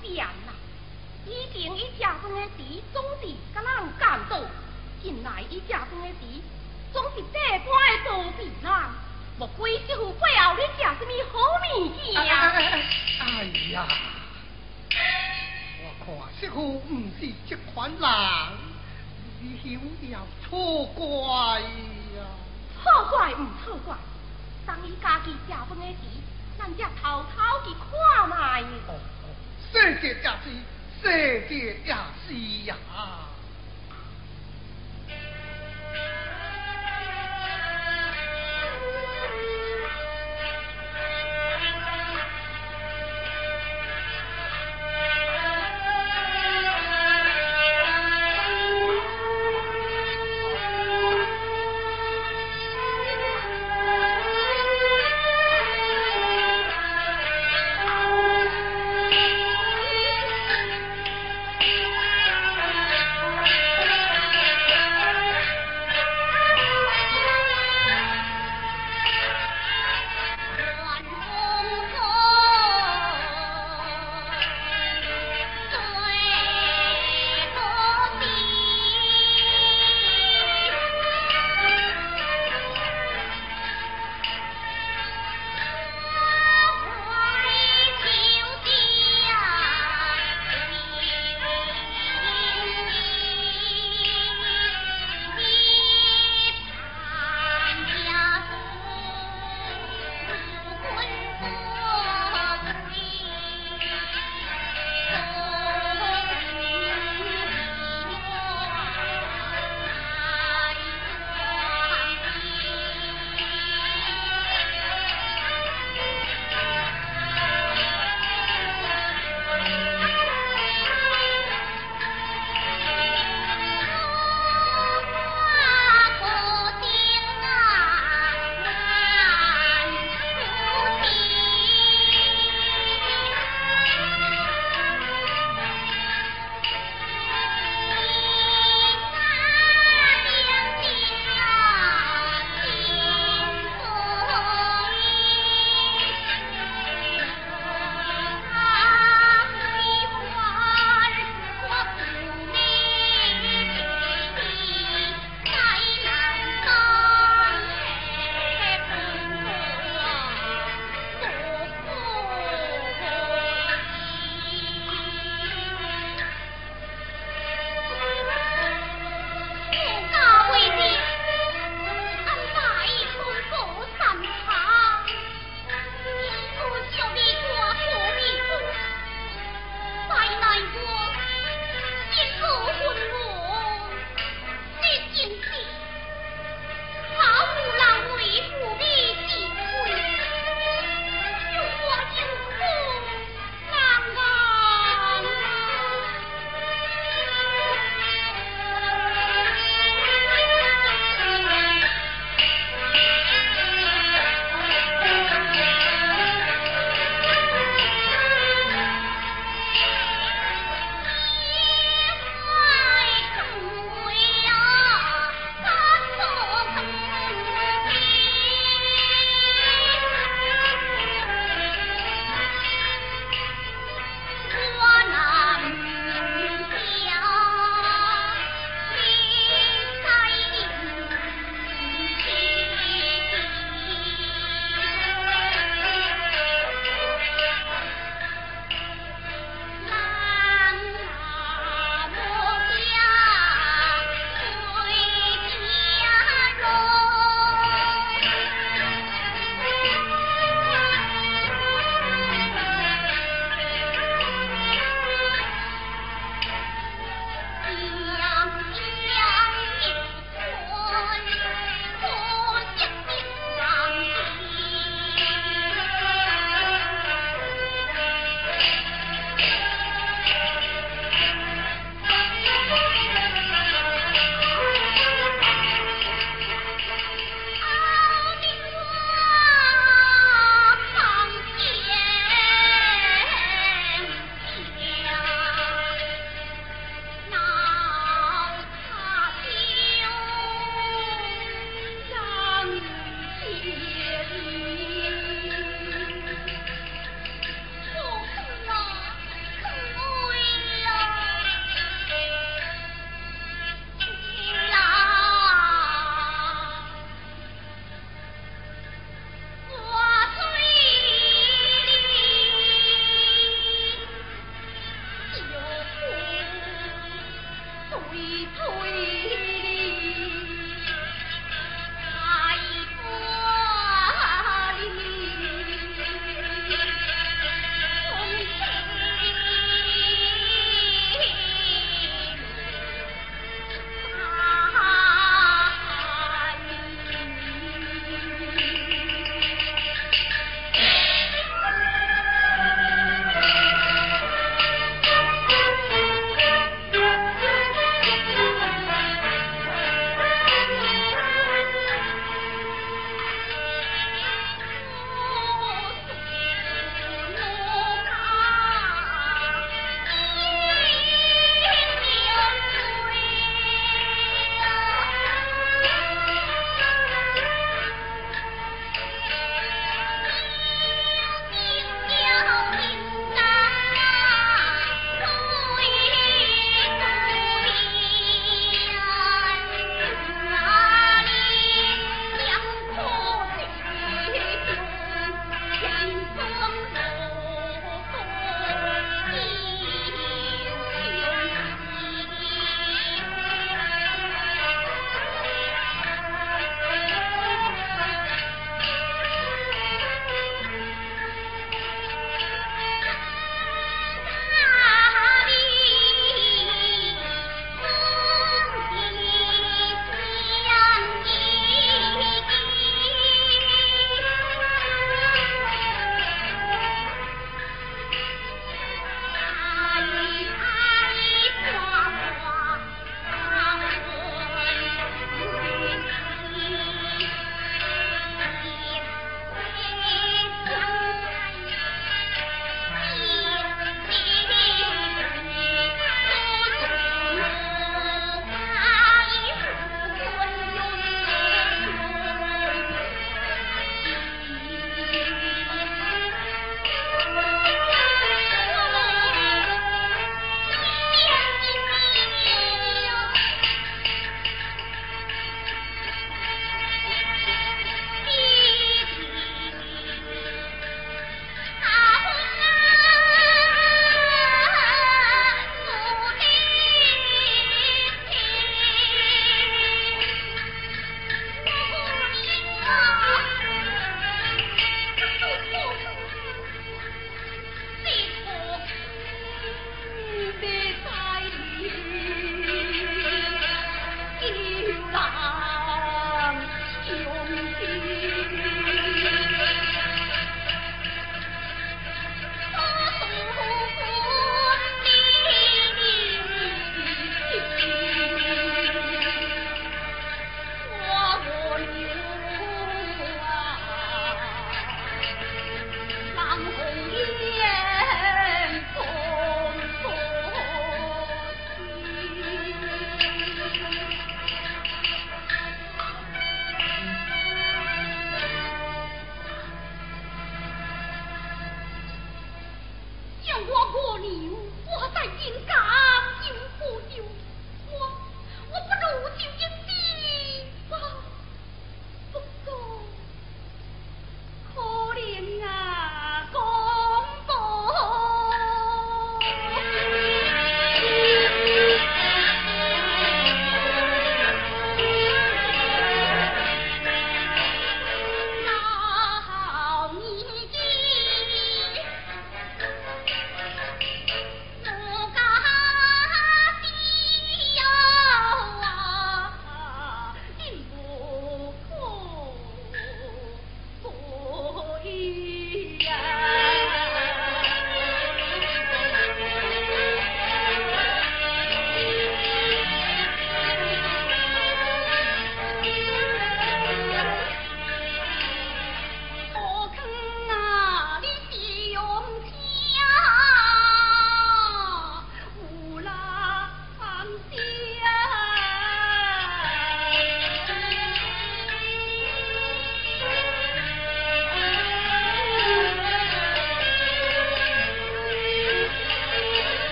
变呐、以前伊家中的弟总是甲人干斗，近来伊家中的弟总是这般的多比人。莫非这副背后你吃什么好物件呀？哎呀，我看这副不是这款人，你休要错怪呀、错怪唔错怪，当伊家己吃中的弟，咱只偷偷去看卖。cicicci 水呀